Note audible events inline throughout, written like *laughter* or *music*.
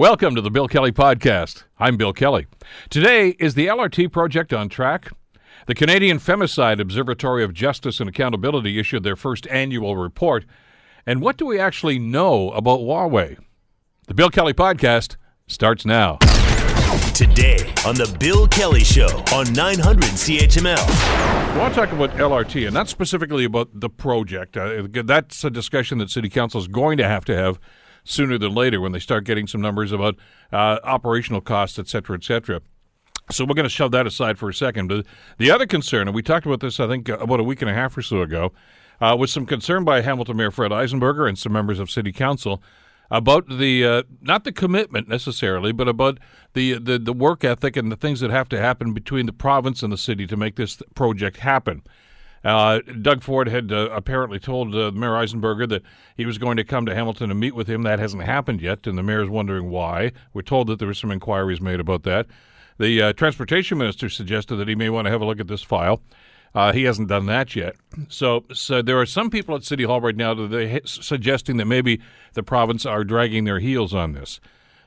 Welcome to the Bill Kelly Podcast. I'm Bill Kelly. Today, is the LRT project on track? The Canadian Femicide Observatory of Justice and Accountability issued their first annual report. And what do we actually know about Huawei? The Bill Kelly Podcast starts now. Today on The Bill Kelly Show on 900 CHML. I want to talk about LRT, and not specifically about the project. Uh, that's a discussion that City Council is going to have to have sooner than later when they start getting some numbers about uh, operational costs, et cetera, et cetera. So we're going to shove that aside for a second. But the other concern, and we talked about this, I think, uh, about a week and a half or so ago, uh, was some concern by Hamilton Mayor Fred Eisenberger and some members of City Council about the uh, not the commitment necessarily, but about the, the the work ethic and the things that have to happen between the province and the city to make this project happen. Uh, Doug Ford had uh, apparently told uh, Mayor Eisenberger that he was going to come to Hamilton and meet with him. That hasn't happened yet, and the mayor is wondering why. We're told that there were some inquiries made about that. The uh, transportation minister suggested that he may want to have a look at this file. Uh, he hasn't done that yet. So, so there are some people at City Hall right now that are suggesting that maybe the province are dragging their heels on this.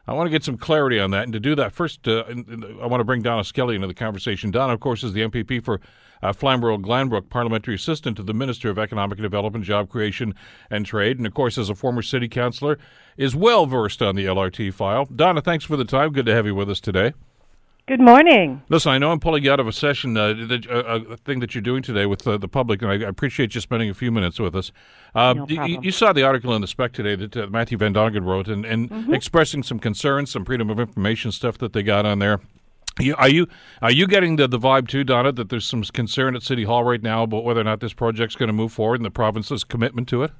I want to get some clarity on that. And to do that, first, uh, I want to bring Donna Skelly into the conversation. Donna, of course, is the MPP for uh, Flamborough Glanbrook, parliamentary assistant to the Minister of Economic Development, Job Creation, and Trade. And, of course, as a former city councillor, is well versed on the LRT file. Donna, thanks for the time. Good to have you with us today. Good morning. Listen, I know I'm pulling you out of a session, uh, the, uh, a thing that you're doing today with uh, the public, and I, I, appreciate you spending a few minutes with us. Uh, no you, you, saw the article in the Spec today that uh, Matthew Van Dongen wrote, and, and mm-hmm. expressing some concerns, some freedom of information stuff that they got on there. You, are you are you getting the, the vibe too, Donna, that there's some concern at City Hall right now about whether or not this project's going to move forward and the province's commitment to it?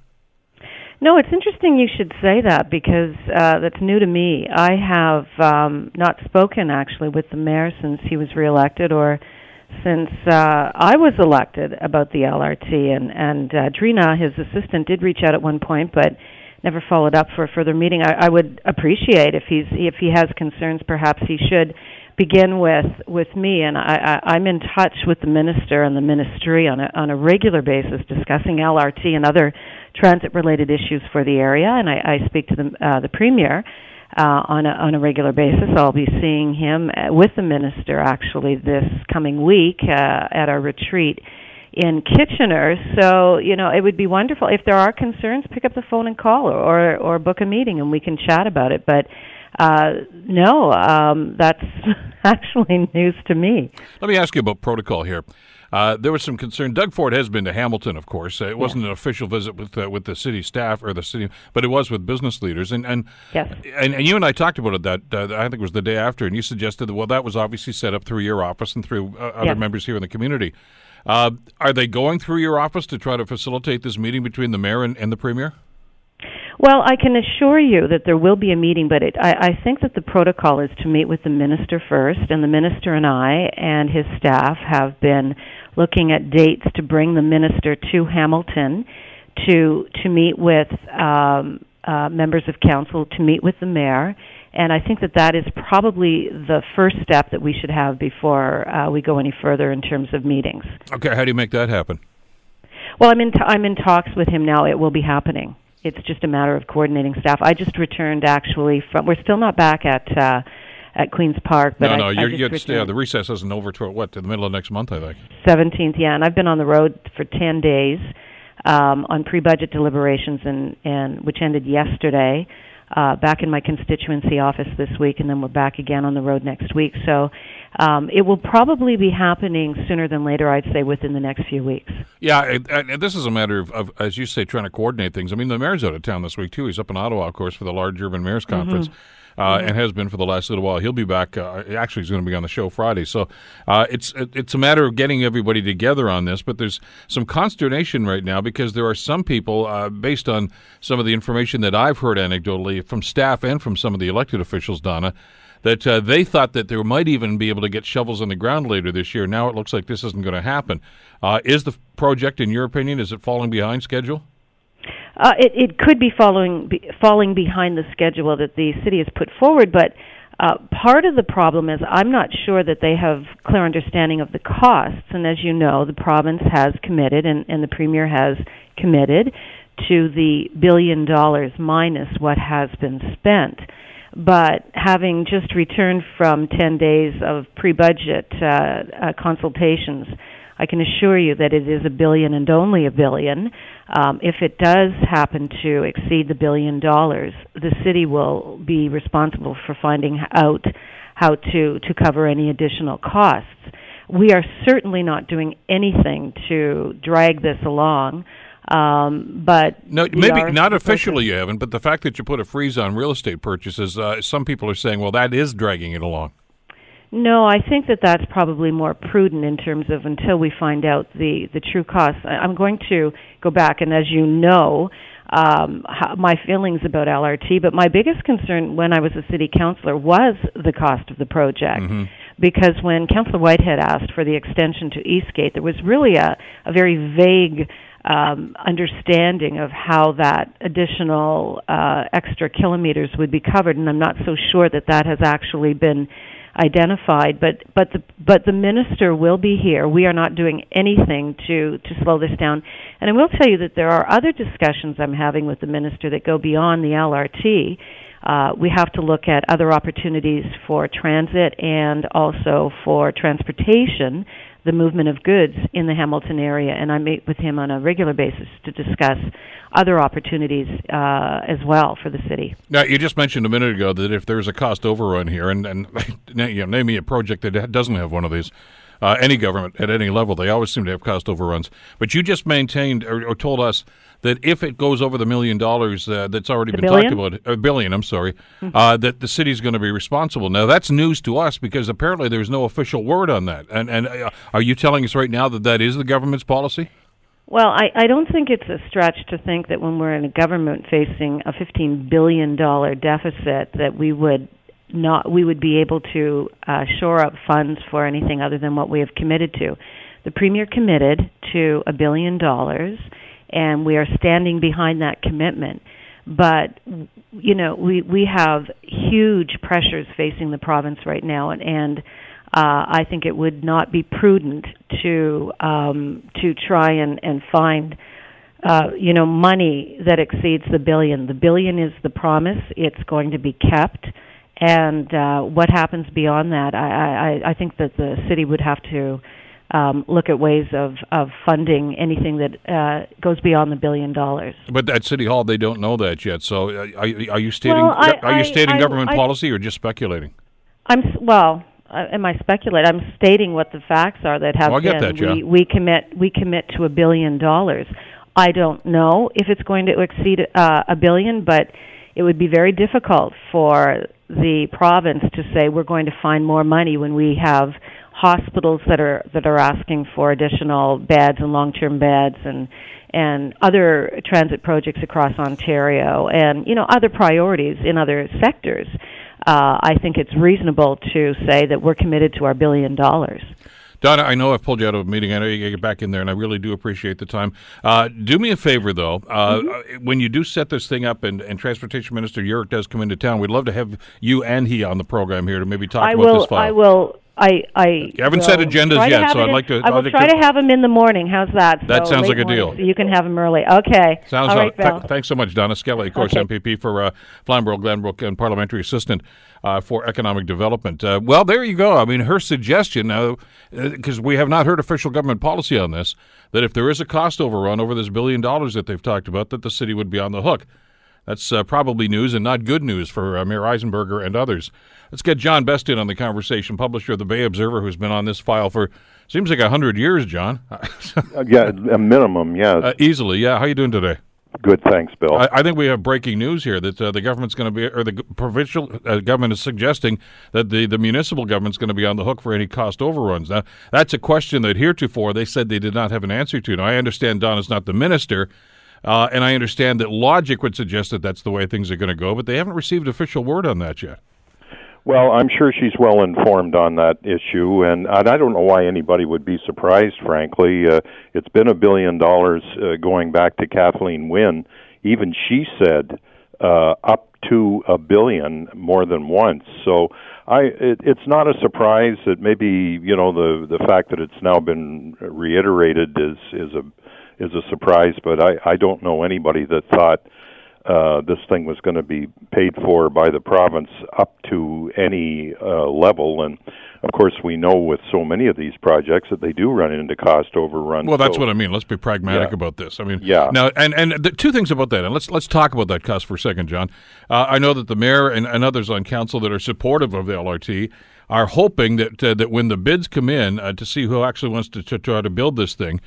No, it's interesting you should say that because uh, that's new to me. I have um, not spoken actually with the mayor since he was reelected or since uh, I was elected about the LRT. And, and uh, Drina, his assistant, did reach out at one point, but never followed up for a further meeting. I, I would appreciate if he's if he has concerns, perhaps he should begin with with me and I, I I'm in touch with the minister and the ministry on a on a regular basis discussing LRT and other transit related issues for the area, and I, I speak to the, uh, the premier uh, on, a, on a regular basis. I'll be seeing him uh, with the minister actually this coming week uh, at our retreat in Kitchener. So, you know, it would be wonderful if there are concerns, pick up the phone and call or or, or book a meeting and we can chat about it. But uh, no, um, that's *laughs* actually news to me. Let me ask you about protocol here. Uh, there was some concern. Doug Ford has been to Hamilton, of course. Uh, it wasn't an official visit with uh, with the city staff or the city, but it was with business leaders. And and yes. and, and you and I talked about it that uh, I think it was the day after, and you suggested that well, that was obviously set up through your office and through uh, other members here in the community. Uh, are they going through your office to try to facilitate this meeting between the mayor and, and the premier? Well, I can assure you that there will be a meeting, but it, I, I think that the protocol is to meet with the minister first, and the minister and I and his staff have been looking at dates to bring the minister to Hamilton to to meet with um, uh, members of council, to meet with the mayor, and I think that that is probably the first step that we should have before uh, we go any further in terms of meetings. Okay, how do you make that happen? Well, I'm in t- I'm in talks with him now. It will be happening. It's just a matter of coordinating staff. I just returned actually from. We're still not back at. Uh, at Queens Park. But no, no, I, you're, I you're stay, the recess isn't over to what to the middle of next month, I think. Seventeenth, yeah, and I've been on the road for ten days um, on pre-budget deliberations, and and which ended yesterday. Uh, back in my constituency office this week, and then we're back again on the road next week. So um, it will probably be happening sooner than later, I'd say, within the next few weeks. Yeah, and, and this is a matter of, of, as you say, trying to coordinate things. I mean, the mayor's out of town this week, too. He's up in Ottawa, of course, for the large urban mayors mm-hmm. conference. Mm-hmm uh, mm-hmm. and has been for the last little while. He'll be back. Uh, actually, he's going to be on the show Friday. So uh, it's it's a matter of getting everybody together on this. But there's some consternation right now because there are some people, uh, based on some of the information that I've heard anecdotally from staff and from some of the elected officials, Donna that uh, they thought that they might even be able to get shovels in the ground later this year. Now it looks like this isn't going to happen. Uh, is the project, in your opinion, is it falling behind schedule? Uh, it, it could be following be, falling behind the schedule that the city has put forward, but uh, part of the problem is I'm not sure that they have clear understanding of the costs. And as you know, the province has committed, and, and the premier has committed to the billion dollars minus what has been spent. But having just returned from 10 days of pre budget uh, uh, consultations, I can assure you that it is a billion and only a billion. Um, if it does happen to exceed the billion dollars, the city will be responsible for finding out how to, to cover any additional costs. We are certainly not doing anything to drag this along. Um, but no, maybe not officially you haven't, but the fact that you put a freeze on real estate purchases, uh, some people are saying, well, that is dragging it along. No, I think that that's probably more prudent in terms of until we find out the the true costs. I'm going to go back, and as you know, um, how, my feelings about LRT, but my biggest concern when I was a city councilor was the cost of the project. Mm-hmm. Because when Councillor Whitehead asked for the extension to Eastgate, there was really a, a very vague um, understanding of how that additional uh, extra kilometers would be covered, and I'm not so sure that that has actually been identified. But but the but the minister will be here. We are not doing anything to to slow this down. And I will tell you that there are other discussions I'm having with the minister that go beyond the LRT. Uh, we have to look at other opportunities for transit and also for transportation the movement of goods in the Hamilton area, and I meet with him on a regular basis to discuss other opportunities uh, as well for the city. Now, you just mentioned a minute ago that if there's a cost overrun here, and, and *laughs* you know, name me a project that doesn't have one of these. Uh, any government at any level, they always seem to have cost overruns. But you just maintained or, or told us that if it goes over the million dollars uh, that's already the been billion? talked about, a billion, I'm sorry, mm-hmm. uh, that the city's going to be responsible. Now that's news to us because apparently there's no official word on that. And and uh, are you telling us right now that that is the government's policy? Well, I, I don't think it's a stretch to think that when we're in a government facing a $15 billion deficit, that we would not we would be able to uh, shore up funds for anything other than what we have committed to. The premier committed to a billion dollars and we are standing behind that commitment. But you know, we we have huge pressures facing the province right now, and and uh, I think it would not be prudent to um, to try and and find. Uh, you know, money that exceeds the billion. The billion is the promise; it's going to be kept, and uh, what happens beyond that, I, I, I think that the city would have to um, look at ways of, of funding anything that uh, goes beyond the billion dollars. But at City Hall, they don't know that yet. So, uh, are, are you stating well, I, are you stating I, government I, policy or just speculating? I'm well. Uh, am I speculating? I'm stating what the facts are that have well, been. That, yeah. we, we commit we commit to a billion dollars. I don't know if it's going to exceed uh, a billion, but it would be very difficult for the province to say we're going to find more money when we have hospitals that are that are asking for additional beds and long-term beds and and other transit projects across Ontario and you know other priorities in other sectors. Uh, I think it's reasonable to say that we're committed to our billion dollars. Donna, I know I've pulled you out of a meeting. I know you get back in there, and I really do appreciate the time. Uh, do me a favor, though. Uh, mm-hmm. When you do set this thing up, and, and Transportation Minister Yurek does come into town, we'd love to have you and he on the program here to maybe talk I about will, this file. I will I I you haven't set agendas yet, so I'd like to. I will like try to, to have them in the morning. How's that? That so sounds like a morning, deal. So you can have them early. Okay. Sounds All right, th- thanks so much, Donna Skelly, of course, okay. MPP for uh, Flamborough, Glanbrook, and Parliamentary Assistant uh, for Economic Development. Uh, well, there you go. I mean, her suggestion, because uh, we have not heard official government policy on this, that if there is a cost overrun over this billion dollars that they've talked about, that the city would be on the hook. That's uh, probably news and not good news for uh, Mayor Eisenberger and others. Let's get John Best in on the conversation, publisher of the Bay Observer, who's been on this file for seems like a hundred years. John, *laughs* uh, yeah, a minimum, yeah, uh, easily. Yeah, how you doing today? Good, thanks, Bill. I, I think we have breaking news here that uh, the government's going to be, or the provincial uh, government is suggesting that the, the municipal government's going to be on the hook for any cost overruns. Now, that's a question that heretofore they said they did not have an answer to. Now, I understand Don is not the minister, uh, and I understand that logic would suggest that that's the way things are going to go, but they haven't received official word on that yet. Well, I'm sure she's well informed on that issue, and I don't know why anybody would be surprised. Frankly, uh, it's been a billion dollars uh, going back to Kathleen Wynne. Even she said uh, up to a billion more than once. So I, it, it's not a surprise that maybe you know the the fact that it's now been reiterated is is a is a surprise, but I, I don't know anybody that thought uh, this thing was going to be paid for by the province up to any uh, level. And of course, we know with so many of these projects that they do run into cost overruns. Well, that's so, what I mean. Let's be pragmatic Yeah. about this. I mean, Yeah. Now, and and the two things about that, and let's let's talk about that cost for a second, John. Uh, I know that the mayor and, and others on council that are supportive of the LRT are hoping that uh, that when the bids come in uh, to see who actually wants to, to try to build this thing.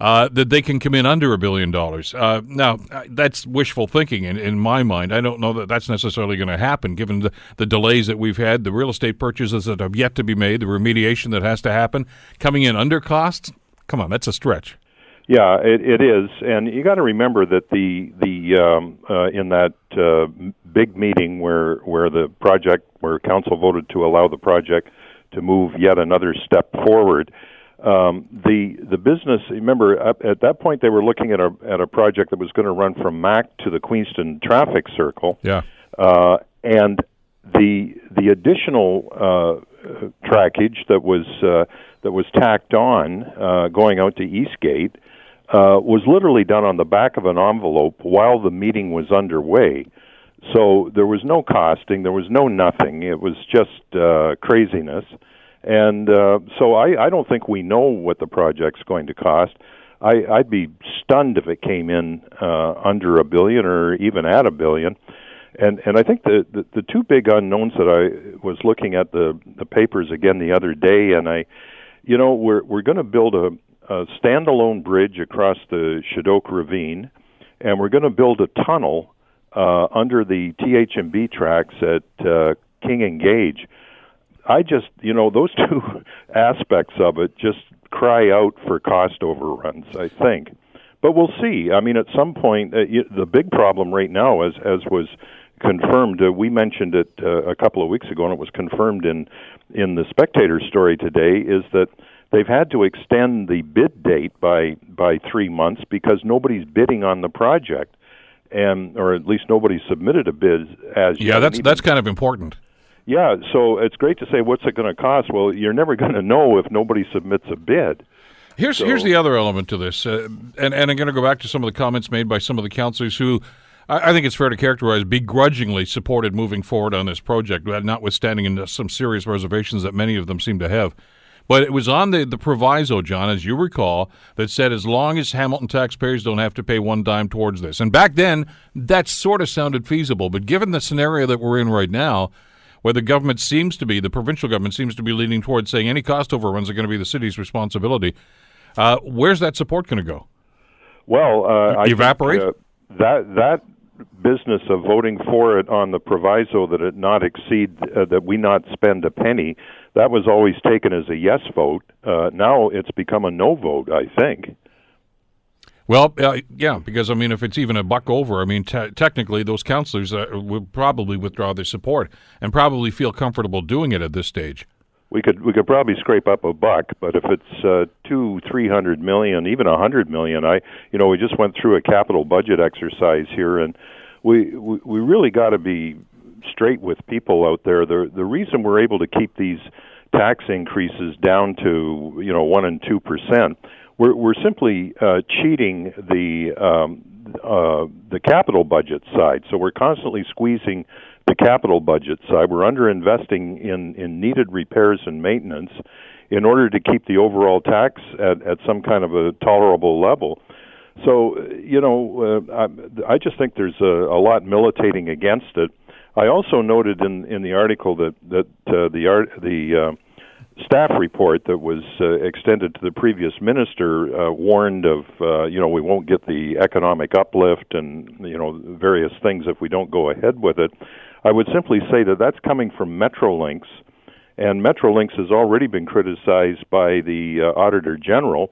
Uh, that they can come in under a billion dollars. Uh, now, uh, that's wishful thinking in, in my mind. I don't know that that's necessarily going to happen given the, the delays that we've had, the real estate purchases that have yet to be made, the remediation that has to happen. Coming in under costs? Come on, that's a stretch. Yeah, it, it is, and you got to remember that the the um, uh, in that uh, big meeting where where the project where council voted to allow the project to move yet another step forward. Um, the the business remember at, at that point they were looking at a at a project that was going to run from Mac to the Queenston traffic circle. Yeah. Uh, and the the additional uh, trackage that was uh, that was tacked on uh, going out to Eastgate uh, was literally done on the back of an envelope while the meeting was underway. So there was no costing, there was no nothing. It was just uh, craziness, and uh, so I, I don't think we know what the project's going to cost. I, I'd be stunned if it came in uh, under a billion or even at a billion. And and I think the, the the two big unknowns that I was looking at the the papers again the other day, and I, you know, we're we're going to build a, a standalone bridge across the Chedoke Ravine, and we're going to build a tunnel uh, under the TH&B tracks at uh, King and Gage. I just, you know, those *laughs* two aspects of it just cry out for cost overruns. I think, but we'll see. I mean, at some point, uh, y- the big problem right now, as as was confirmed, uh, we mentioned it uh, a couple of weeks ago, and it was confirmed in in the Spectator story today, is that they've had to extend the bid date by by three months because nobody's bidding on the project, and or at least nobody submitted a bid as yet. Yeah, And that's that's kind of important. Yeah, so it's great to say what's it going to cost. Well, you're never going to know if nobody submits a bid. Here's here's the other element to this, uh, and and I'm going to go back to some of the comments made by some of the councillors who. I I think it's fair to characterize begrudgingly supported moving forward on this project, uh, notwithstanding some serious reservations that many of them seem to have. But it was on the, the proviso, John, as you recall, that said as long as Hamilton taxpayers don't have to pay one dime towards this. And back then, that sort of sounded feasible. But given the scenario that we're in right now, where the government seems to be, the provincial government seems to be leaning towards saying any cost overruns are going to be the city's responsibility, uh, where's that support going to go? Well, uh, I think, Evaporate? uh, that that business of voting for it on the proviso that it not exceed uh, that we not spend a penny. That was always taken as a yes vote. Uh, now it's become a no vote. I think. Well, uh, yeah, because I mean, if it's even a buck over, I mean, te- technically, those counselors uh, would probably withdraw their support and probably feel comfortable doing it at this stage. We could we could probably scrape up a buck, but if it's uh, two, three hundred million, even a hundred million, I you know we just went through a capital budget exercise here, and we we, we really got to be straight with people out there. The the reason we're able to keep these tax increases down to you know one and two percent, we're we're simply uh, cheating the um, uh, the capital budget side. So we're constantly squeezing the capital budget side. We're underinvesting in, in needed repairs and maintenance in order to keep the overall tax at, at some kind of a tolerable level. So, uh, you know, uh, I, I just think there's a, a lot militating against it. I also noted in, in the article that that uh, the art the uh, staff report that was uh, extended to the previous minister uh, warned of uh, you know we won't get the economic uplift and you know various things if we don't go ahead with it. I would simply say that that's coming from Metrolinx, and Metrolinx has already been criticized by the uh, Auditor General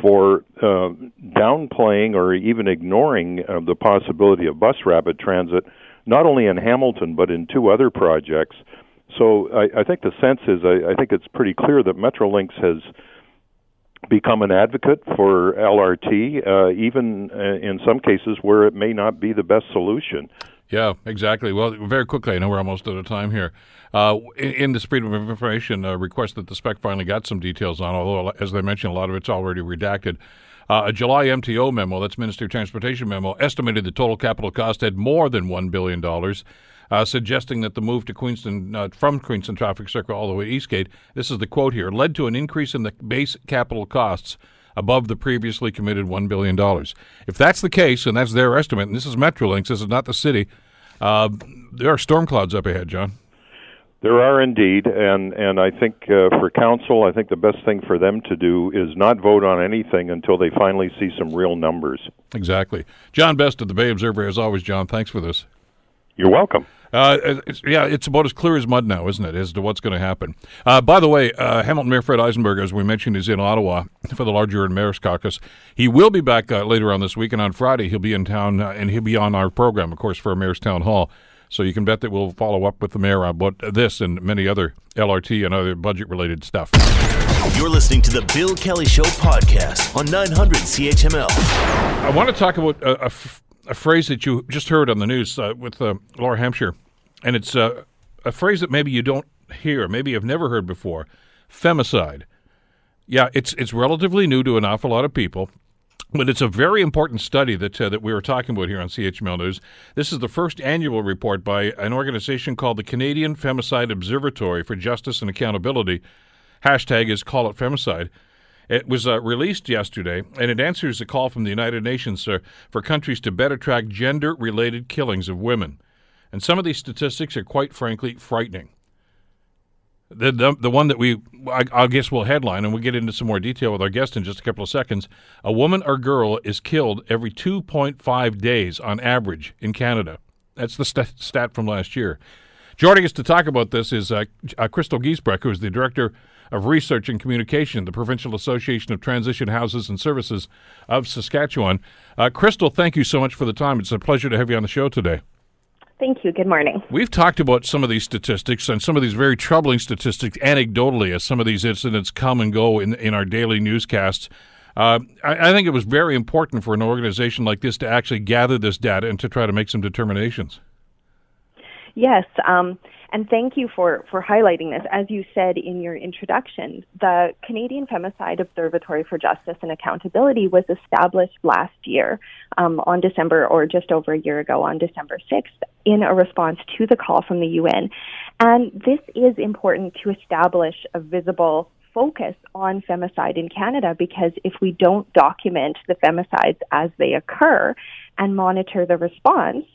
for uh, downplaying or even ignoring uh, the possibility of bus rapid transit, not only in Hamilton but in two other projects. So I, I think the sense is I, I think it's pretty clear that Metrolinx has become an advocate for LRT, uh, even uh, in some cases where it may not be the best solution. Yeah, exactly. Well, very quickly, I know we're almost out of time here. Uh, in, in this Freedom of Information uh, request that the spec finally got some details on, although, as I mentioned, a lot of it's already redacted. Uh, a July MTO memo, that's Minister of Transportation memo, estimated the total capital cost at more than $1 billion, uh, suggesting that the move to Queenston, uh, from Queenston Traffic Circle all the way to Eastgate, this is the quote here, led to an increase in the base capital costs above the previously committed $1 billion. If that's the case, and that's their estimate, and this is Metrolinx, this is not the city, uh, there are storm clouds up ahead, John. There are indeed, and and I think uh, for council, I think the best thing for them to do is not vote on anything until they finally see some real numbers. Exactly. John Best of the Bay Observer, as always. John, thanks for this. You're welcome. Uh, it's, yeah, it's about as clear as mud now, isn't it, as to what's going to happen? Uh, by the way, uh, Hamilton Mayor Fred Eisenberg, as we mentioned, is in Ottawa for the larger and Mayor's Caucus. He will be back uh, later on this week, and on Friday he'll be in town, uh, and he'll be on our program, of course, for a Mayor's Town Hall. So you can bet that we'll follow up with the mayor about this and many other LRT and other budget related stuff. You're listening to the Bill Kelly Show podcast on 900 CHML. I want to talk about a, a, f- a phrase that you just heard on the news uh, with uh, Laura Hampshire, and it's uh, a phrase that maybe you don't hear, maybe you've never heard before femicide. Yeah, it's it's relatively new to an awful lot of people. But it's a very important study that uh, that we were talking about here on CHML News. This is the first annual report by an organization called the Canadian Femicide Observatory for Justice and Accountability. Hashtag is Call It Femicide. It was uh, released yesterday, and it answers a call from the United Nations for countries to better track gender related killings of women. And some of these statistics are quite frankly frightening. The, the, the one that we, I, I guess, will headline, and we'll get into some more detail with our guest in just a couple of seconds. A woman or girl is killed every 2.5 days on average in Canada. That's the st- stat from last year. Joining us to talk about this is uh, uh, Crystal Giesbrecht, who is the Director of Research and Communication, the Provincial Association of Transition Houses and Services of Saskatchewan. Uh, Crystal, thank you so much for the time. It's a pleasure to have you on the show today. Thank you. Good morning. We've talked about some of these statistics and some of these very troubling statistics anecdotally as some of these incidents come and go in, in our daily newscasts. Uh, I, I think it was very important for an organization like this to actually gather this data and to try to make some determinations. Yes, um, and thank you for, for highlighting this. As you said in your introduction, the Canadian Femicide Observatory for Justice and Accountability was established last year um, on December, or just over a year ago, on December 6th, in a response to the call from the UN. And this is important to establish a visible focus on femicide in Canada because if we don't document the femicides as they occur and monitor the response,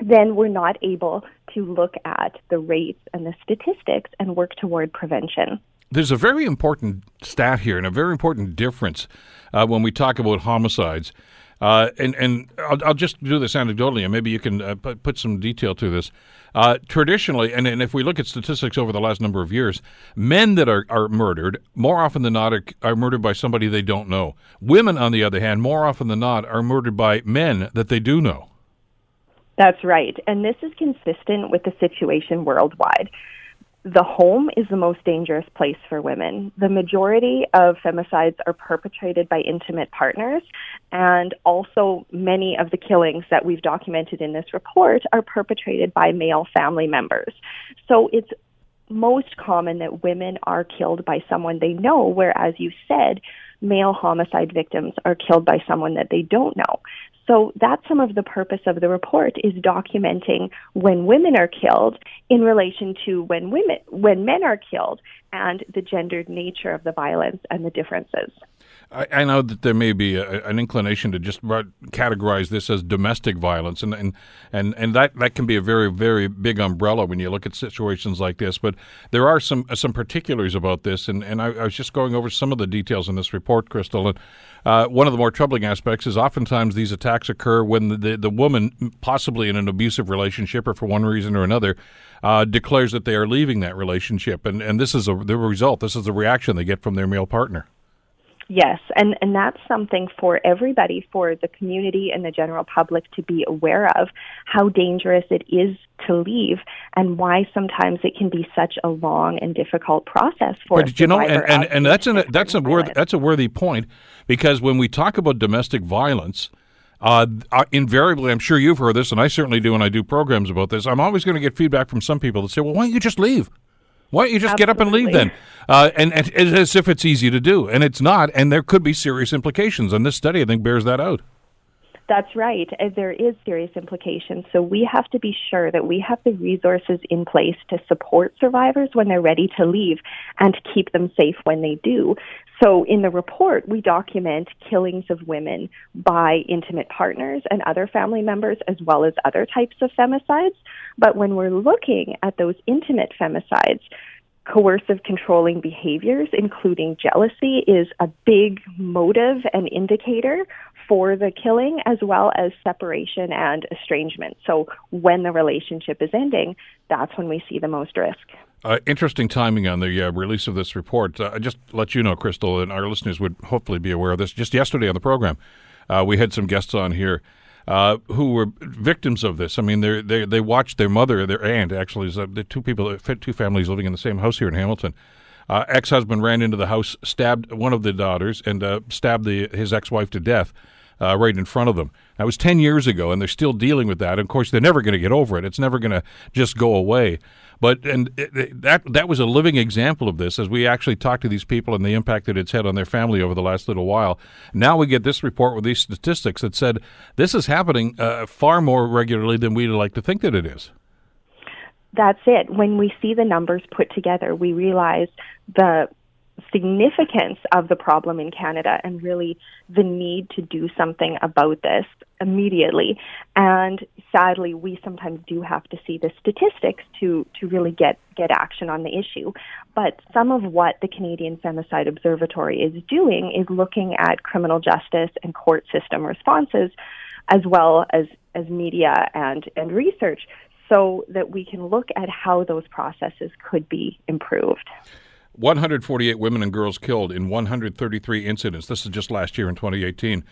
then we're not able to look at the rates and the statistics and work toward prevention. There's a very important stat here and a very important difference uh, when we talk about homicides. Uh, and and I'll, I'll, just do this anecdotally, and maybe you can uh, put, put some detail to this. Uh, traditionally, and, and if we look at statistics over the last number of years, men that are, are murdered more often than not are, are murdered by somebody they don't know. Women, on the other hand, more often than not are murdered by men that they do know. That's right. And this is consistent with the situation worldwide. The home is the most dangerous place for women. The majority of femicides are perpetrated by intimate partners, and also many of the killings that we've documented in this report are perpetrated by male family members. So it's most common that women are killed by someone they know, whereas you said male homicide victims are killed by someone that they don't know. So that's some of the purpose of the report is documenting when women are killed in relation to when women when men are killed and the gendered nature of the violence and the differences. I, I know that there may be a, an inclination to just categorize this as domestic violence, and, and and and that that can be a very very big umbrella when you look at situations like this. But there are some some particulars about this, and and I, I was just going over some of the details in this report, Crystal. And uh, one of the more troubling aspects is oftentimes these attacks occur when the, the, the woman, possibly in an abusive relationship or for one reason or another, uh, declares that they are leaving that relationship, and and this is a, the result. This is the reaction they get from their male partner. Yes, and, and that's something for everybody, for the community and the general public to be aware of how dangerous it is to leave and why sometimes it can be such a long and difficult process for but you know and, and, and that's an, that's a worthy, that's a worthy point because when we talk about domestic violence uh, uh, invariably, I'm sure you've heard this, and I certainly do when I do programs about this. I'm always going to get feedback from some people that say, "Well, why don't you just leave? Why don't you just get up and leave then? Uh, and, and as if it's easy to do, and it's not, and there could be serious implications. And this study, I think, bears that out. That's right. Uh, There is serious implications. So we have to be sure that we have the resources in place to support survivors when they're ready to leave and to keep them safe when they do. So in the report, we document killings of women by intimate partners and other family members as well as other types of femicides. But when we're looking at those intimate femicides, coercive controlling behaviors, including jealousy, is a big motive and indicator for the killing, as well as separation and estrangement. So when the relationship is ending, that's when we see the most risk. Uh, interesting timing on the uh, release of this report. Uh, just let you know, Crystal, and our listeners would hopefully be aware of this. Just yesterday on the program, uh, we had some guests on here uh, who were victims of this. I mean, they they they watched their mother, their aunt, actually, uh, the two people, two families living in the same house here in Hamilton. Ex-husband ran into the house, stabbed one of the daughters, and stabbed the, his ex-wife to death. Uh, right in front of them. That was 10 years ago, and they're still dealing with that. Of course, they're never going to get over it. It's never going to just go away. But and it, it- that that was a living example of this as we actually talked to these people and the impact that it's had on their family over the last little while. Now we get this report with these statistics that said this is happening uh, far more regularly than we'd like to think that it is. that's it. When we see the numbers put together, we realize the significance of the problem in Canada and really the need to do something about this immediately. And sadly, we sometimes do have to see the statistics to, to really get, get action on the issue. But some of what the Canadian Femicide Observatory is doing is looking at criminal justice and court system responses as well as, as media and, and research so that we can look at how those processes could be improved. 148 women and girls killed in 133 incidents. This is just last year in 2018.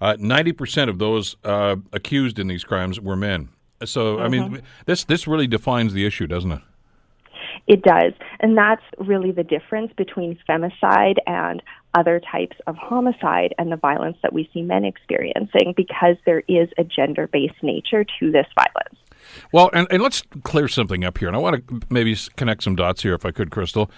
Uh, 90% of those uh, accused in these crimes were men. So, I mean, this this really defines the issue, doesn't it? It does. And that's really the difference between femicide and other types of homicide and the violence that we see men experiencing because there is a gender based nature to this violence. Well, and, and let's clear something up here. And I want to maybe connect some dots here, if I could, Crystal.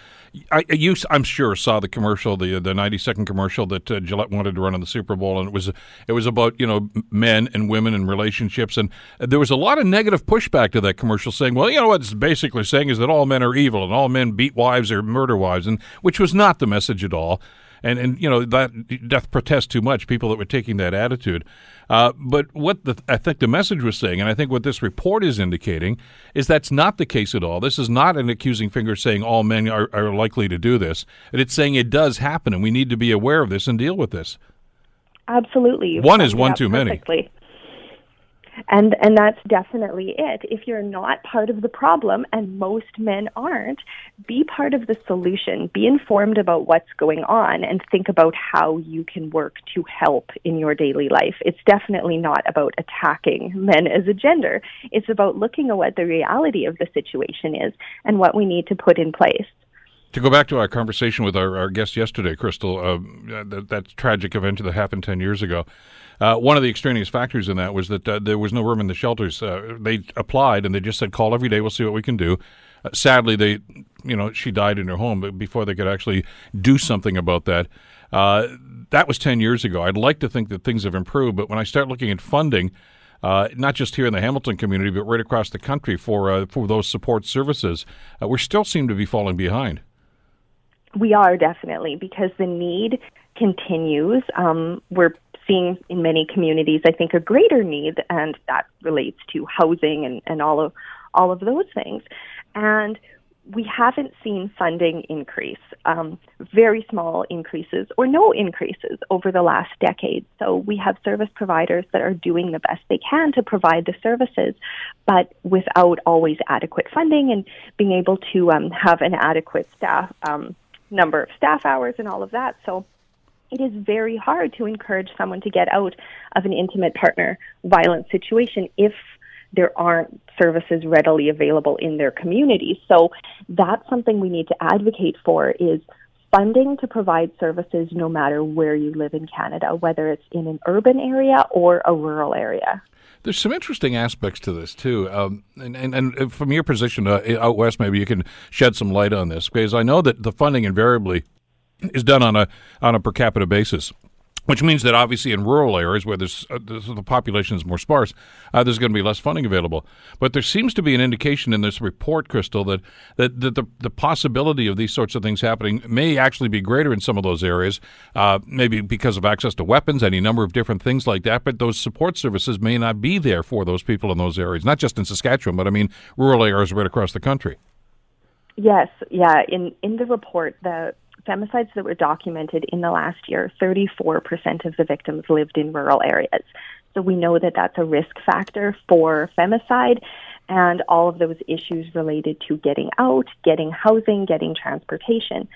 I, you, I'm sure, saw the commercial, the the 90 second commercial that uh, Gillette wanted to run on the Super Bowl, and it was it was about you know men and women and relationships, and there was a lot of negative pushback to that commercial, saying, well, you know what it's basically saying is that all men are evil and all men beat wives or murder wives, and which was not the message at all and and you know that death protest too much people that were taking that attitude. Uh, but what the, I think the message was saying, and I think what this report is indicating, is that's not the case at all. This is not an accusing finger saying all men are, are likely to do this. And it's saying it does happen, and we need to be aware of this and deal with this. Absolutely. You've One is one too many. And and that's definitely it. If you're not part of the problem and most men aren't, be part of the solution. Be informed about what's going on and think about how you can work to help in your daily life. It's definitely not about attacking men as a gender. It's about looking at what the reality of the situation is and what we need to put in place. To go back to our conversation with our, our guest yesterday, Crystal, uh, that, that tragic event that happened 10 years ago, uh, one of the extraneous factors in that was that uh, there was no room in the shelters. Uh, they applied and they just said, call every day, we'll see what we can do. Uh, sadly, they, you know, she died in her home before they could actually do something about that. Uh, that was 10 years ago. I'd like to think that things have improved, but when I start looking at funding, uh, not just here in the Hamilton community, but right across the country for uh, for those support services, uh, we still seem to be falling behind. We are definitely because the need continues. Um, we're seeing in many communities, I think, a greater need, and that relates to housing and, and all of all of those things. And we haven't seen funding increase, um, very small increases or no increases over the last decade. So we have service providers that are doing the best they can to provide the services, but without always adequate funding and being able to um, have an adequate staff um, number of staff hours and all of that. So it is very hard to encourage someone to get out of an intimate partner violence situation if there aren't services readily available in their community. So that's something we need to advocate for is funding to provide services no matter where you live in Canada, whether it's in an urban area or a rural area. There's some interesting aspects to this too, um, and, and, and from your position uh, out west, maybe you can shed some light on this because I know that the funding invariably is done on a on a per capita basis which means that obviously in rural areas where there's, uh, the population is more sparse, uh, there's going to be less funding available. But there seems to be an indication in this report, Crystal, that, that, that the, the possibility of these sorts of things happening may actually be greater in some of those areas, uh, maybe because of access to weapons, any number of different things like that. But those support services may not be there for those people in those areas, not just in Saskatchewan, but I mean rural areas right across the country. Yes, yeah. In in the report, the femicides that were documented in the last year, 34% of the victims lived in rural areas. So we know that that's a risk factor for femicide and all of those issues related to getting out, getting housing, getting transportation.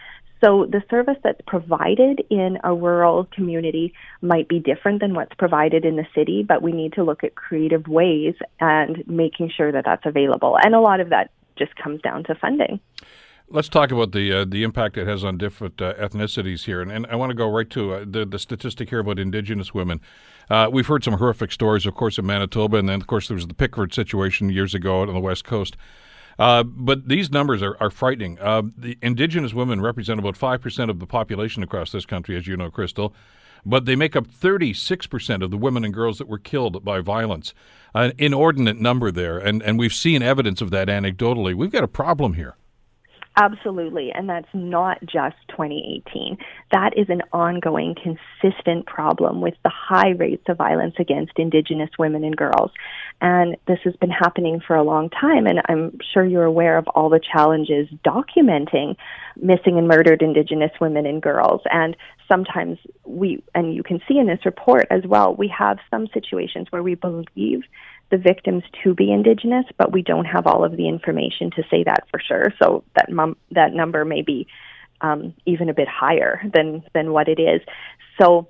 So the service that's provided in a rural community might be different than what's provided in the city, but we need to look at creative ways and making sure that that's available. And a lot of that just comes down to funding. Let's talk about the uh, the impact it has on different uh, ethnicities here, and, and I want to go right to uh, the the statistic here about Indigenous women. Uh, we've heard some horrific stories, of course, in Manitoba, and then of course there was the Pickton situation years ago out on the west coast. Uh, but these numbers are, are frightening. Uh, the Indigenous women represent about five percent of the population across this country, as you know, Crystal. But they make up 36% of the women and girls that were killed by violence. An inordinate number there, and, and we've seen evidence of that anecdotally. We've got a problem here. Absolutely. And that's not just 2018. That is an ongoing, consistent problem with the high rates of violence against Indigenous women and girls. And this has been happening for a long time. And I'm sure you're aware of all the challenges documenting missing and murdered Indigenous women and girls. And sometimes we, and you can see in this report as well, we have some situations where we believe the victims to be indigenous, but we don't have all of the information to say that for sure. So that mum, that number may be um, even a bit higher than than what it is. So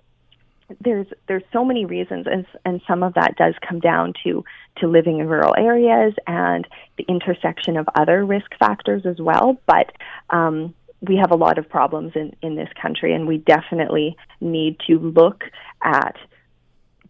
there's there's so many reasons, and and some of that does come down to to living in rural areas and the intersection of other risk factors as well. But um, we have a lot of problems in in this country, and we definitely need to look at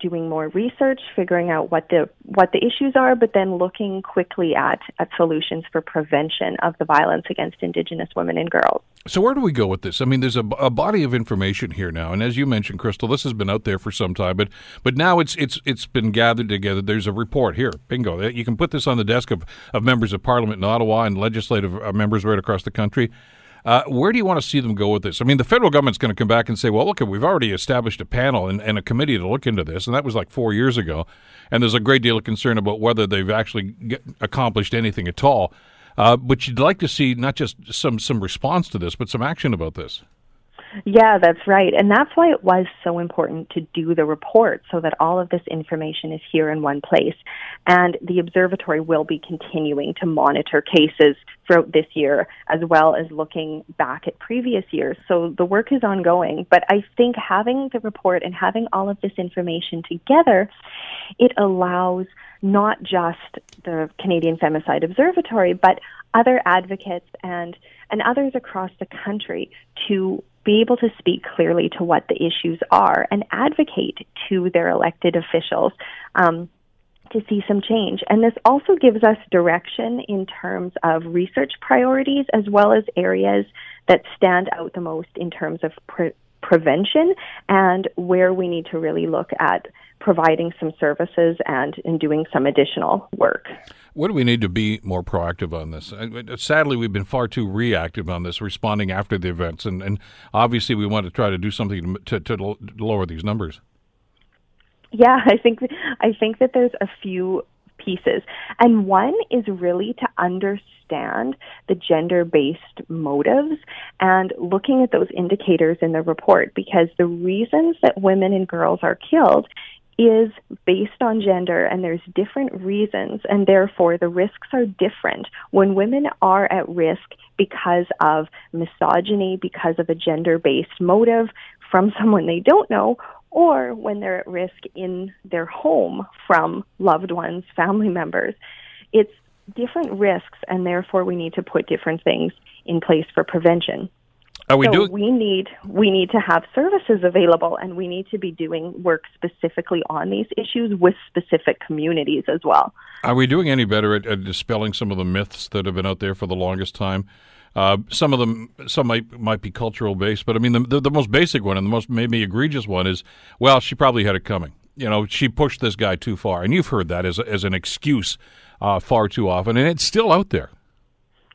doing more research, figuring out what the what the issues are, but then looking quickly at at solutions for prevention of the violence against Indigenous women and girls. So where do we go with this? I mean, there's a, a body of information here now, and as you mentioned, Crystal, this has been out there for some time, but but now it's it's it's been gathered together. There's a report here, bingo. You can put this on the desk of, of members of Parliament in Ottawa and legislative uh, members right across the country. Uh, where do you want to see them go with this? I mean, the federal government's going to come back and say, well, look, we've already established a panel and, and, a committee to look into this, and that was like four years ago. And there's a great deal of concern about whether they've actually get, accomplished anything at all. Uh, but you'd like to see not just some, some response to this, but some action about this. Yeah, that's right. And that's why it was so important to do the report so that all of this information is here in one place. And the observatory will be continuing to monitor cases throughout this year as well as looking back at previous years. So the work is ongoing. But I think having the report and having all of this information together, it allows not just the Canadian Femicide Observatory, but other advocates and and others across the country to be able to speak clearly to what the issues are and advocate to their elected officials um, to see some change. And this also gives us direction in terms of research priorities as well as areas that stand out the most in terms of pre- prevention and where we need to really look at providing some services and in doing some additional work. What do we need to be more proactive on this? Sadly, we've been far too reactive on this, responding after the events, and, and obviously we want to try to do something to, to, to lower these numbers. Yeah, I think I think that there's a few pieces, and one is really to understand the gender-based motives and looking at those indicators in the report because the reasons that women and girls are killed is based on gender and there's different reasons and therefore the risks are different. When women are at risk because of misogyny because of a gender based motive from someone they don't know or when they're at risk in their home from loved ones family members it's different risks and therefore we need to put different things in place for prevention Are we so doing? we need we need to have services available, and we need to be doing work specifically on these issues with specific communities as well. Are we doing any better at, at dispelling some of the myths that have been out there for the longest time? Uh, some of them, some might might be cultural based, but I mean, the, the, the most basic one and the most maybe egregious one is, well, she probably had it coming. You know, she pushed this guy too far, and you've heard that as as an excuse uh, far too often, and it's still out there.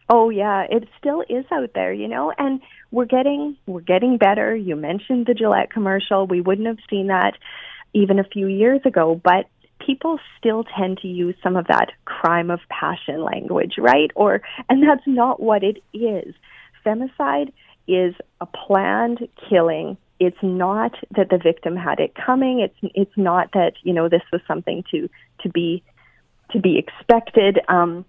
Oh yeah, it still is out there, you know, and we're getting we're getting better. You mentioned the Gillette commercial. We wouldn't have seen that even a few years ago, but people still tend to use some of that crime of passion language, right? Or and that's not what it is. Femicide is a planned killing. It's not that the victim had it coming. It's it's not that, you know, this was something to to be to be expected. Um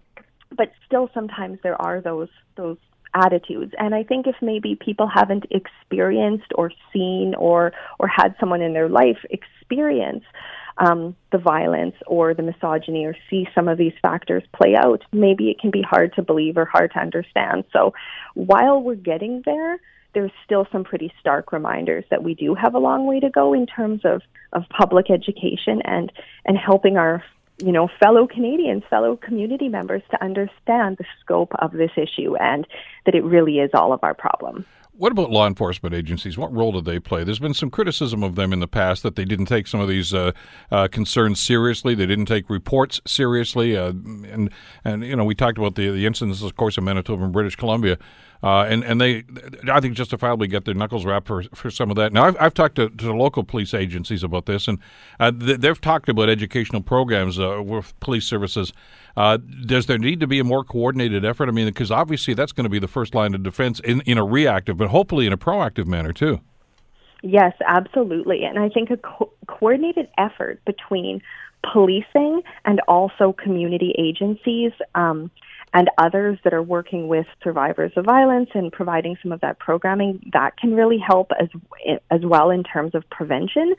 but still sometimes there are those those attitudes and i think if maybe people haven't experienced or seen or or had someone in their life experience um, the violence or the misogyny or see some of these factors play out maybe it can be hard to believe or hard to understand so while we're getting there there's still some pretty stark reminders that we do have a long way to go in terms of, of public education and, and helping our you know, fellow Canadians, fellow community members to understand the scope of this issue and that it really is all of our problem. What about law enforcement agencies? What role do they play? There's been some criticism of them in the past that they didn't take some of these uh, uh, concerns seriously. They didn't take reports seriously, uh, and and you know we talked about the the incidents, of course, in Manitoba and British Columbia. Uh, and and they, I think, justifiably get their knuckles rapped for, for some of that. Now, I've, I've talked to, to local police agencies about this, and uh, they've talked about educational programs uh, with police services. Uh, does there need to be a more coordinated effort? I mean, because obviously that's going to be the first line of defense in, in a reactive, but hopefully in a proactive manner too. Yes, absolutely. And I think a co- coordinated effort between policing and also community agencies. Um, and others that are working with survivors of violence and providing some of that programming that can really help as as well in terms of prevention.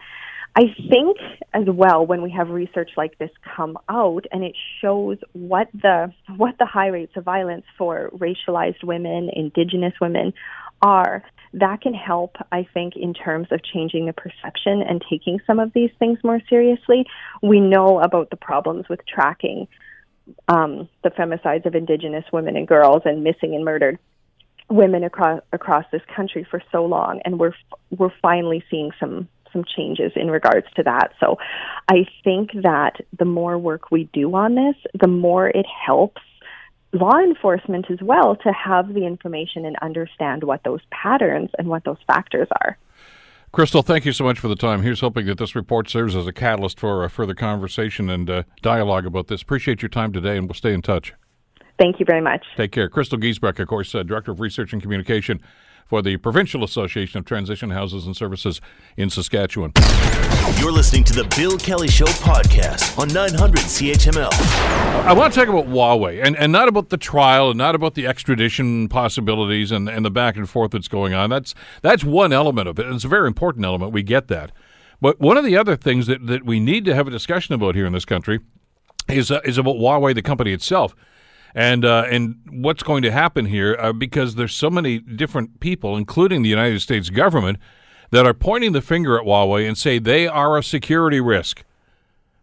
I think as well when we have research like this come out and it shows what the what the high rates of violence for racialized women, indigenous women are, that can help I think in terms of changing the perception and taking some of these things more seriously. We know about the problems with tracking um, the femicides of Indigenous women and girls and missing and murdered women across across this country for so long, and we're we're finally seeing some some changes in regards to that. So, I think that the more work we do on this, the more it helps law enforcement as well to have the information and understand what those patterns and what those factors are. Crystal, thank you so much for the time. Here's hoping that this report serves as a catalyst for a further conversation and uh, dialogue about this. Appreciate your time today, and we'll stay in touch. Thank you very much. Take care. Crystal Giesbrecht, of course, uh, Director of Research and Communication for the Provincial Association of Transition Houses and Services in Saskatchewan. You're listening to the Bill Kelly Show podcast on 900 CHML. I want to talk about Huawei and, and not about the trial and not about the extradition possibilities and, and the back and forth that's going on. That's that's one element of it. It's a very important element. We get that. But one of the other things that, that we need to have a discussion about here in this country is uh, is about Huawei, the company itself and uh, and what's going to happen here uh, because there's so many different people, including the United States government, that are pointing the finger at Huawei and say they are a security risk,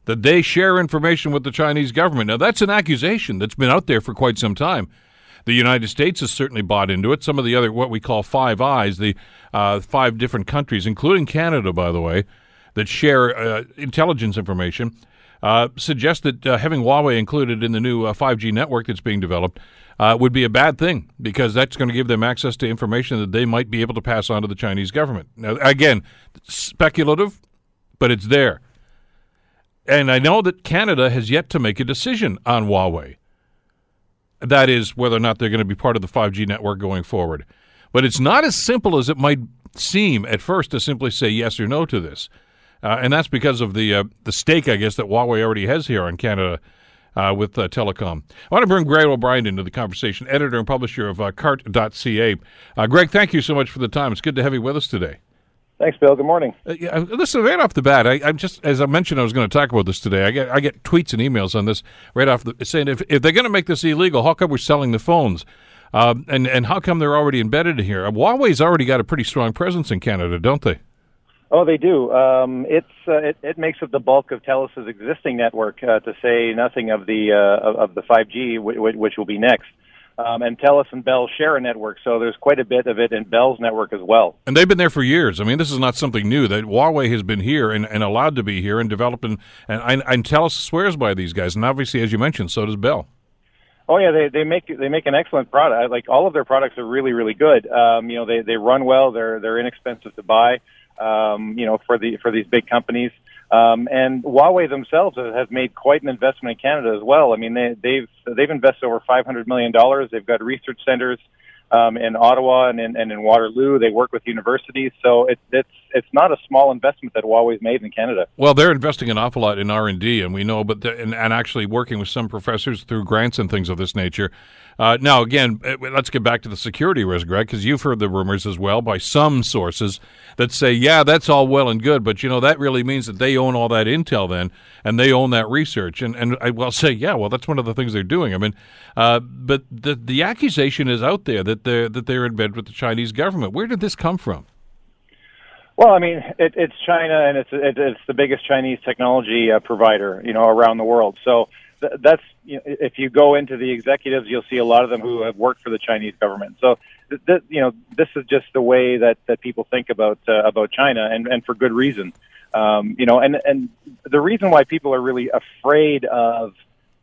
that they share information with the Chinese government. Now that's an accusation that's been out there for quite some time. The United States has certainly bought into it. Some of the other what we call Five Eyes, the uh, five different countries, including Canada, by the way, that share uh, intelligence information uh, suggest that uh, having Huawei included in the new uh, 5G network that's being developed uh, would be a bad thing because that's going to give them access to information that they might be able to pass on to the Chinese government. Now, again, speculative, but it's there. And I know that Canada has yet to make a decision on Huawei. That is, whether or not they're going to be part of the 5G network going forward. But it's not as simple as it might seem at first to simply say yes or no to this. Uh, and that's because of the uh, the stake, I guess, that Huawei already has here in Canada uh, with uh, telecom. I want to bring Greg O'Brien into the conversation, editor and publisher of uh, Cartt.ca. Uh, Greg, thank you so much for the time. It's good to have you with us today. Thanks, Bill. Good morning. Yeah, listen, right off the bat, I, am just as I mentioned, I was going to talk about this today. I get I get tweets and emails on this right off the saying if if they're going to make this illegal, how come we're selling the phones? Um, and and how come they're already embedded here? Huawei's already got a pretty strong presence in Canada, don't they? Oh, they do. Um, it's uh, it, it makes up the bulk of Telus' existing network. Uh, to say nothing of the uh, of, of the 5G, w- which will be next. Um, and Telus and Bell share a network, so there's quite a bit of it in Bell's network as well. And they've been there for years. I mean, this is not something new. That Huawei has been here and, and allowed to be here and developing. And, and, and Telus swears by these guys, and obviously, as you mentioned, so does Bell. Oh yeah, they they make they make an excellent product. Like all of their products are really really good. Um, you know, they they run well. They're they're inexpensive to buy. Um, you know, for the for these big companies. Um, and Huawei themselves have made quite an investment in Canada as well. I mean, they, they've they've invested over 500 million dollars. They've got research centers um, in Ottawa and in, and in Waterloo. They work with universities, so it, it's it's not a small investment that Huawei's made in Canada. Well, they're investing an awful lot in R and D, and we know, but and, and actually working with some professors through grants and things of this nature. Uh, now, again, uh, let's get back to the security risk, Greg, because you've heard the rumors as well by some sources that say, yeah, that's all well and good, but you know that really means that they own all that intel then, and they own that research. And and I will *laughs* say, yeah, well, that's one of the things they're doing. I mean, uh, but the the accusation is out there that they're that they're in bed with the Chinese government. Where did this come from? Well, I mean, it, it's China, and it's it, it's the biggest Chinese technology uh, provider, you know, around the world. So that's you know, if you go into the executives, you'll see a lot of them who have worked for the Chinese government. So, th- th- you know, this is just the way that that people think about uh, about China, and and for good reason. Um, you know, and and the reason why people are really afraid of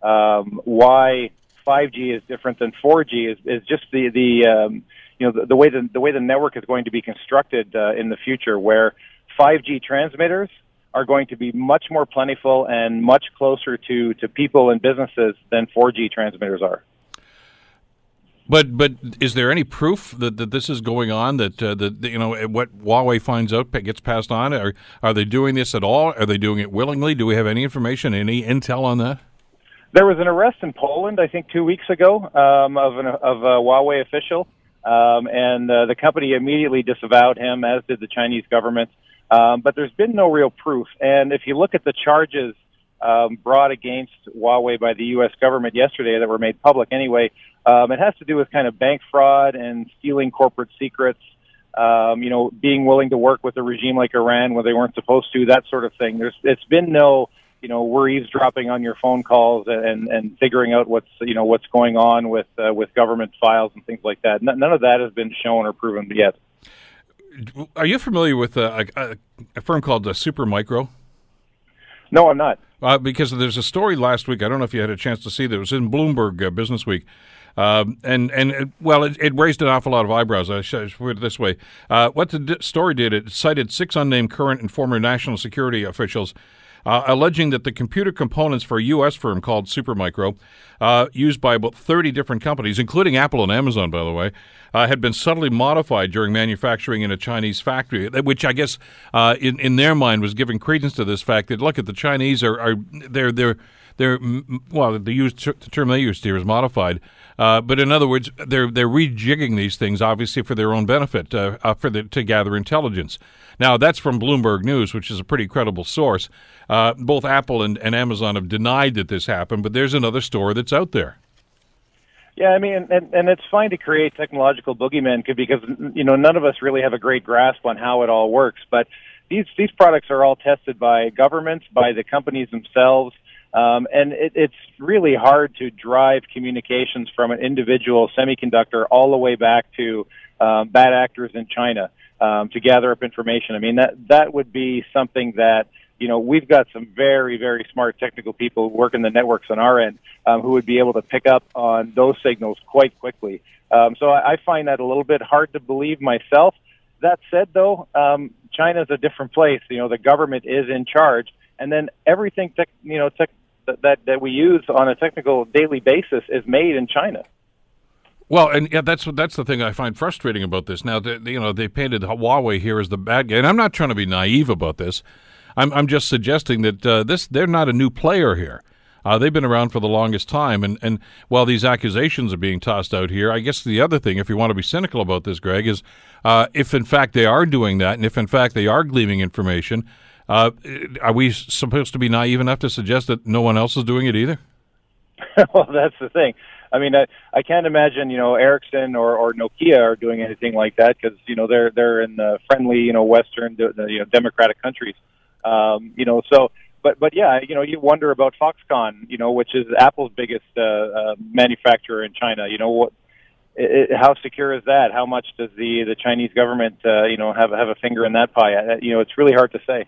um, why 5G is different than 4G is, is just the the um, you know the, the way the, the way the network is going to be constructed uh, in the future, where 5G transmitters are going to be much more plentiful and much closer to to people and businesses than 4G transmitters are. But but is there any proof that, that this is going on? That uh, that you know what Huawei finds out gets passed on? Are are they doing this at all? Are they doing it willingly? Do we have any information, any intel on that? There was an arrest in Poland, I think, two weeks ago um, of an of a Huawei official um, and uh, the company immediately disavowed him, as did the Chinese government. Um, but there's been no real proof. And if you look at the charges um, brought against Huawei by the U.S. government yesterday that were made public anyway, um, it has to do with kind of bank fraud and stealing corporate secrets. Um, you know, being willing to work with a regime like Iran where they weren't supposed to, that sort of thing. There's, it's been no you know we're eavesdropping on your phone calls and and figuring out what's you know what's going on with uh, with government files and things like that. None of that has been shown or proven yet. Are you familiar with uh, a, a firm called uh, Supermicro? No, I'm not. Uh, because there's a story last week. I don't know if you had a chance to see that. It was in Bloomberg uh, Business Week. Um, and and it, well, it, it, raised an awful lot of eyebrows. I should put it this way: uh, what the d- story did, it cited six unnamed current and former national security officials uh, alleging that the computer components for a U.S. firm called Supermicro, uh, used by about 30 different companies, including Apple and Amazon, by the way, uh, had been subtly modified during manufacturing in a Chinese factory, which I guess uh, in, in their mind was giving credence to this fact that, look, at the Chinese are, are they're, they're, they're, well, the, the term they used here is modified. Uh, but in other words, they're they're rejigging these things, obviously for their own benefit, uh, uh, for the, to gather intelligence. Now that's from Bloomberg News, which is a pretty credible source. Uh, both Apple and, and Amazon have denied that this happened, but there's another story that's out there. Yeah, I mean, and, and it's fine to create technological boogeymen because you know none of us really have a great grasp on how it all works. But these these products are all tested by governments, by the companies themselves, um, and it, it's really hard to drive communications from an individual semiconductor all the way back to um, bad actors in China um, to gather up information. I mean, that that would be something that you know we've got some very very smart technical people working the networks on our end um, who would be able to pick up on those signals quite quickly. Um, so I, I find that a little bit hard to believe myself. That said, though, um, China's a different place. You know, the government is in charge, and then everything tech, you know tech, that that we use on a technical daily basis is made in China. Well, and yeah, that's that's the thing I find frustrating about this. Now, they, you know, they painted Huawei here as the bad guy, and I'm not trying to be naive about this. I'm I'm just suggesting that uh, this they're not a new player here. Uh, they've been around for the longest time, and and while these accusations are being tossed out here, I guess the other thing, if you want to be cynical about this, Greg, is uh, if in fact they are doing that, and if in fact they are gleaming information, uh, are we supposed to be naive enough to suggest that no one else is doing it either? *laughs* well, that's the thing. I mean, I, I can't imagine you know Ericsson or, or Nokia are doing anything like that because you know they're they're in the friendly you know Western you know democratic countries. Um, you know, so but but yeah, you know, you wonder about Foxconn, you know, which is Apple's biggest uh, uh, manufacturer in China. You know, what it, how secure is that? How much does the the Chinese government, uh, you know, have have a finger in that pie? You know, it's really hard to say.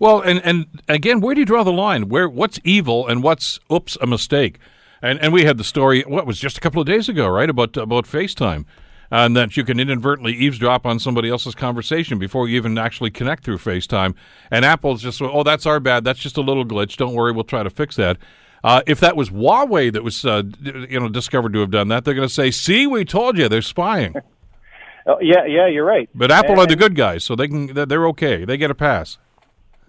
Well, and and again, where do you draw the line? Where what's evil and what's oops a mistake? And and we had the story. What was just a couple of days ago, right? About about FaceTime. And that you can inadvertently eavesdrop on somebody else's conversation before you even actually connect through FaceTime. And Apple's just, oh, that's our bad. That's just a little glitch. Don't worry, we'll try to fix that. Uh, if that was Huawei that was, uh, you know, discovered to have done that, they're going to say, "See, we told you, they're spying." *laughs* oh, yeah, yeah, you're right. But Apple and, are the good guys, so they can they're okay. They get a pass.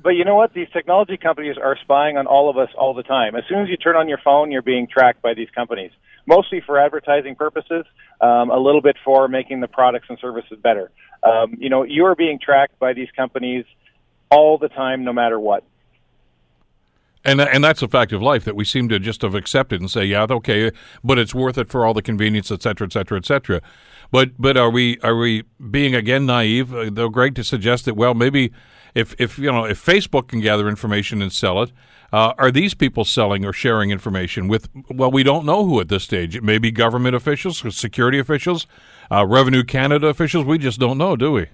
But you know what? These technology companies are spying on all of us all the time. As soon as you turn on your phone, you're being tracked by these companies, mostly for advertising purposes, um, a little bit for making the products and services better. Um, you know, you are being tracked by these companies all the time, no matter what. And and that's a fact of life that we seem to just have accepted and say, yeah, okay, but it's worth it for all the convenience, et cetera, et cetera, et cetera. But but are we are we being again naive? Uh, though Greg to suggest that well maybe if if you know if Facebook can gather information and sell it, uh, are these people selling or sharing information with? Well, we don't know who at this stage. It may be government officials, security officials, uh, Revenue Canada officials. We just don't know, do we?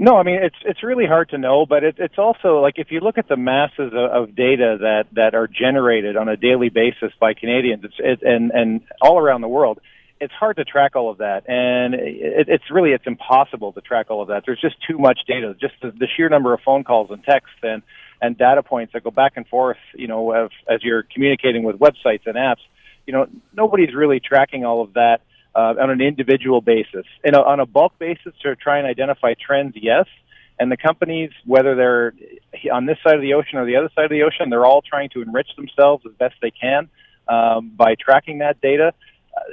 No, I mean it's it's really hard to know, but it, it's also like if you look at the masses of, of data that that are generated on a daily basis by Canadians, it's it, and and all around the world, it's hard to track all of that, and it, it's really it's impossible to track all of that. There's just too much data, just the, the sheer number of phone calls and texts and and data points that go back and forth. You know, as, as you're communicating with websites and apps, you know, nobody's really tracking all of that uh, on an individual basis. And on a bulk basis to try and identify trends, yes. And the companies, whether they're on this side of the ocean or the other side of the ocean, they're all trying to enrich themselves as best they can um, by tracking that data.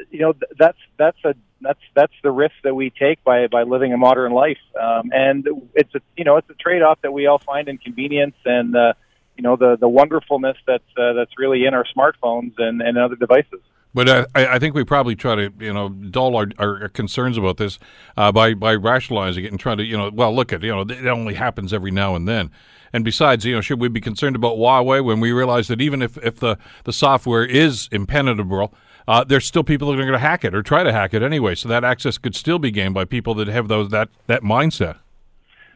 You know, that's that's a that's that's the risk that we take by by living a modern life. Um, and it's a you know it's a trade off that we all find in convenience and uh, you know the the wonderfulness that's uh, that's really in our smartphones and, and other devices. But I, I, think we probably try to, you know, dull our, our concerns about this uh, by by rationalizing it and trying to, you know, well, look at, you know, it only happens every now and then. And besides, you know, should we be concerned about Huawei when we realize that even if, if the, the software is impenetrable, uh, there's still people that are going to hack it or try to hack it anyway. So that access could still be gained by people that have those that, that mindset.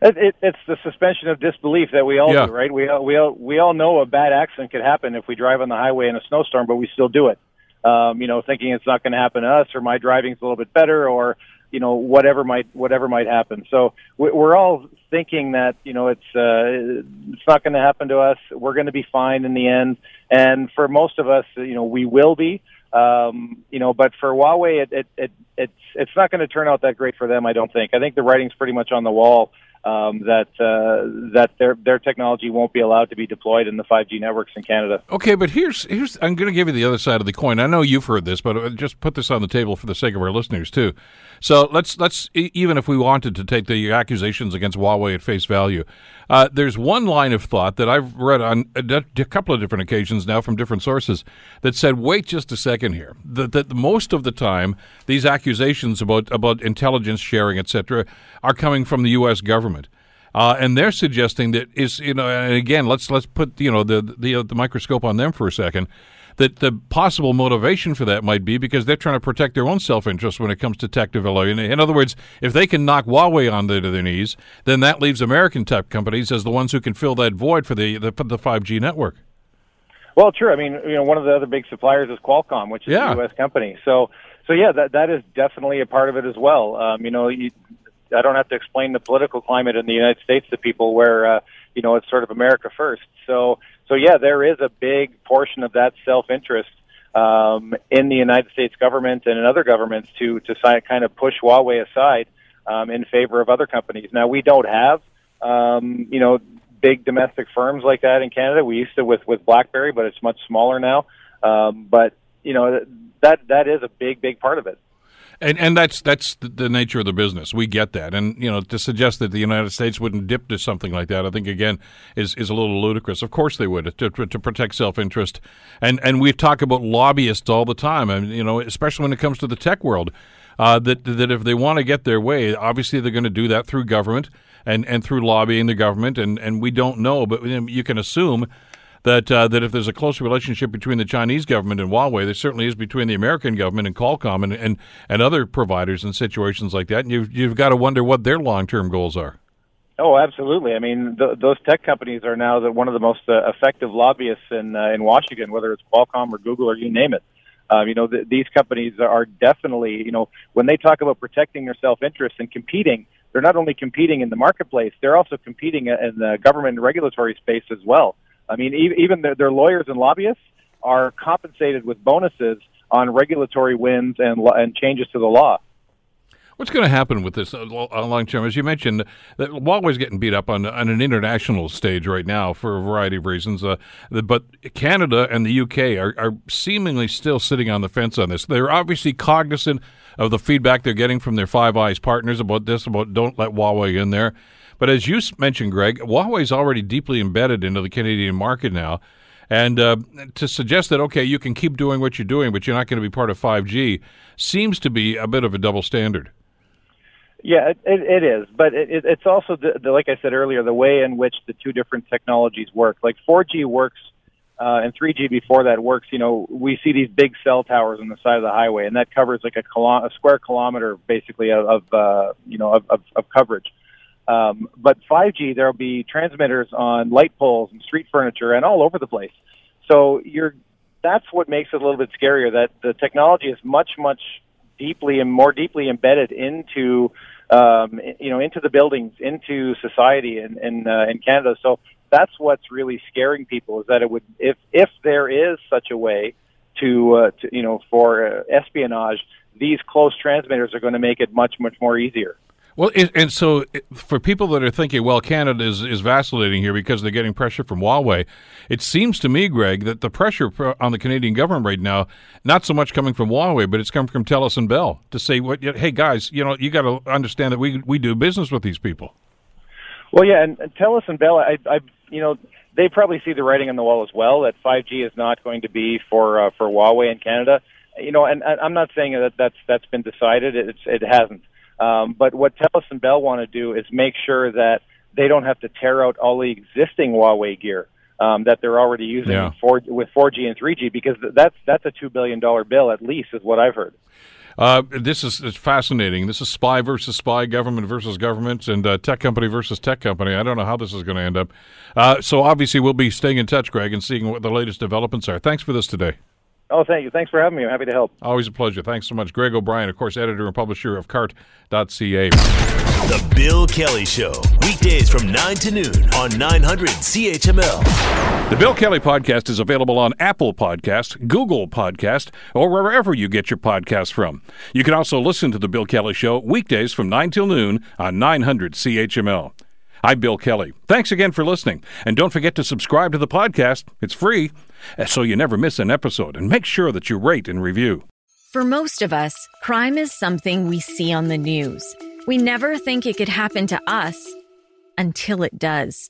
It, it, it's the suspension of disbelief that we all yeah. do, right? We all, we all we all know a bad accident could happen if we drive on the highway in a snowstorm, but we still do it um, you know, thinking it's not going to happen to us or my driving's a little bit better or, you know, whatever might, whatever might happen. So we're all thinking that, you know, it's, uh, it's not going to happen to us. We're going to be fine in the end. And for most of us, you know, we will be, um, you know, but for Huawei, it, it, it it's, it's not going to turn out that great for them. I don't think. I think the writing's pretty much on the wall um, that uh, that their their technology won't be allowed to be deployed in the 5G networks in Canada. Okay, but here's here's I'm going to give you the other side of the coin. I know you've heard this, but uh, just put this on the table for the sake of our listeners too. So let's let's even if we wanted to take the accusations against Huawei at face value, uh, there's one line of thought that I've read on a, a, couple of different occasions now from different sources that said, "Wait just a second here. That, that most of the time these accusations about about intelligence sharing, etc., are coming from the U.S. government." Uh, and they're suggesting that is you know, and again, let's let's put you know the the, the microscope on them for a second that the possible motivation for that might be because they're trying to protect their own self interest when it comes to tech development. In other words, if they can knock Huawei on their, their knees, then that leaves American tech companies as the ones who can fill that void for the the, the 5G network. Well, true. I mean, you know, one of the other big suppliers is Qualcomm, which is yeah. a U.S. company. So, so yeah, that that is definitely a part of it as well. Um, you know, you, I don't have to explain the political climate in the United States to people where uh, you know it's sort of America first. So so yeah, there is a big portion of that self-interest um, in the United States government and in other governments to to kind of push Huawei aside um, in favor of other companies. Now we don't have um, you know big domestic firms like that in Canada. We used to with with BlackBerry, but it's much smaller now. Um, but you know that that is a big big part of it. And and that's that's the nature of the business. We get that, and you know to suggest that the United States wouldn't dip to something like that, I think again is is a little ludicrous. Of course they would to, to, protect self interest, and and we talk about lobbyists all the time, and you know especially when it comes to the tech world, uh, that that if they want to get their way, obviously they're going to do that through government and and through lobbying the government, and and we don't know, but you can assume that uh, that if there's a close relationship between the Chinese government and Huawei, there certainly is between the American government and Qualcomm and and, and other providers in situations like that. And you've you've got to wonder what their long term goals are. Oh, absolutely. I mean, th- those tech companies are now the, one of the most uh, effective lobbyists in uh, in Washington, whether it's Qualcomm or Google or you name it. Um, you know, th- these companies are definitely, you know, when they talk about protecting their self-interest and competing, they're not only competing in the marketplace, they're also competing in the government and regulatory space as well. I mean, even their, lawyers and lobbyists are compensated with bonuses on regulatory wins and, and changes to the law. What's going to happen with this uh, uh, long term? As you mentioned, that Huawei's getting beat up on, on an international stage right now for a variety of reasons. Uh, but Canada and the UK are, are seemingly still sitting on the fence on this. They're obviously cognizant of the feedback they're getting from their Five Eyes partners about this, about don't let Huawei in there. But as you mentioned, Greg, Huawei is already deeply embedded into the Canadian market now. And uh, to suggest that, okay, you can keep doing what you're doing, but you're not going to be part of 5G seems to be a bit of a double standard. Yeah, it, it is. But it, it's also, the, the, like I said earlier, the way in which the two different technologies work. Like 4G works uh, and 3G before that works, you know, we see these big cell towers on the side of the highway, and that covers like a, kilo- a square kilometer, basically, of, of uh, you know, of, of, of coverage. Um, but 5G, there'll be transmitters on light poles and street furniture and all over the place. So you're, that's what makes it a little bit scarier. That the technology is much, much deeply and more deeply embedded into, um, you know, into the buildings, into society in in, uh, in Canada. So that's what's really scaring people is that it would, if if there is such a way to, uh, to you know, for uh, espionage, these close transmitters are going to make it much, much more easier. Well, and so for people that are thinking, well, Canada is, is vacillating here because they're getting pressure from Huawei, it seems to me, Greg, that the pressure on the Canadian government right now, not so much coming from Huawei, but it's coming from TELUS and Bell to say, "What? Hey, guys, you know, you got to understand that we we do business with these people." Well, yeah, and, and TELUS and Bell, I, I, you know, they probably see the writing on the wall as well that 5G is not going to be for uh, for Huawei in Canada. You know, and, and I'm not saying that that's that's been decided. It's it hasn't. Um, but what TELUS and Bell want to do is make sure that they don't have to tear out all the existing Huawei gear um, that they're already using yeah. for, with 4G and 3G because that's that's a two billion dollar bill at least, is what I've heard. Uh, this is it's fascinating. This is spy versus spy, government versus government, and uh, tech company versus tech company. I don't know how this is going to end up. Uh, so obviously, we'll be staying in touch, Greg, and seeing what the latest developments are. Thanks for this today. Oh, thank you. Thanks for having me. I'm happy to help. Always a pleasure. Thanks so much. Greg O'Brien, of course, editor and publisher of Cartt.ca. The Bill Kelly Show, weekdays from 9 to noon on 900 CHML. The Bill Kelly Podcast is available on Apple Podcast, Google Podcast, or wherever you get your podcasts from. You can also listen to The Bill Kelly Show weekdays from 9 till noon on 900 CHML. I'm Bill Kelly. Thanks again for listening. And don't forget to subscribe to the podcast. It's free, Uh, so you never miss an episode. And make sure that you rate and review. For most of us, crime is something we see on the news. We never think it could happen to us until it does.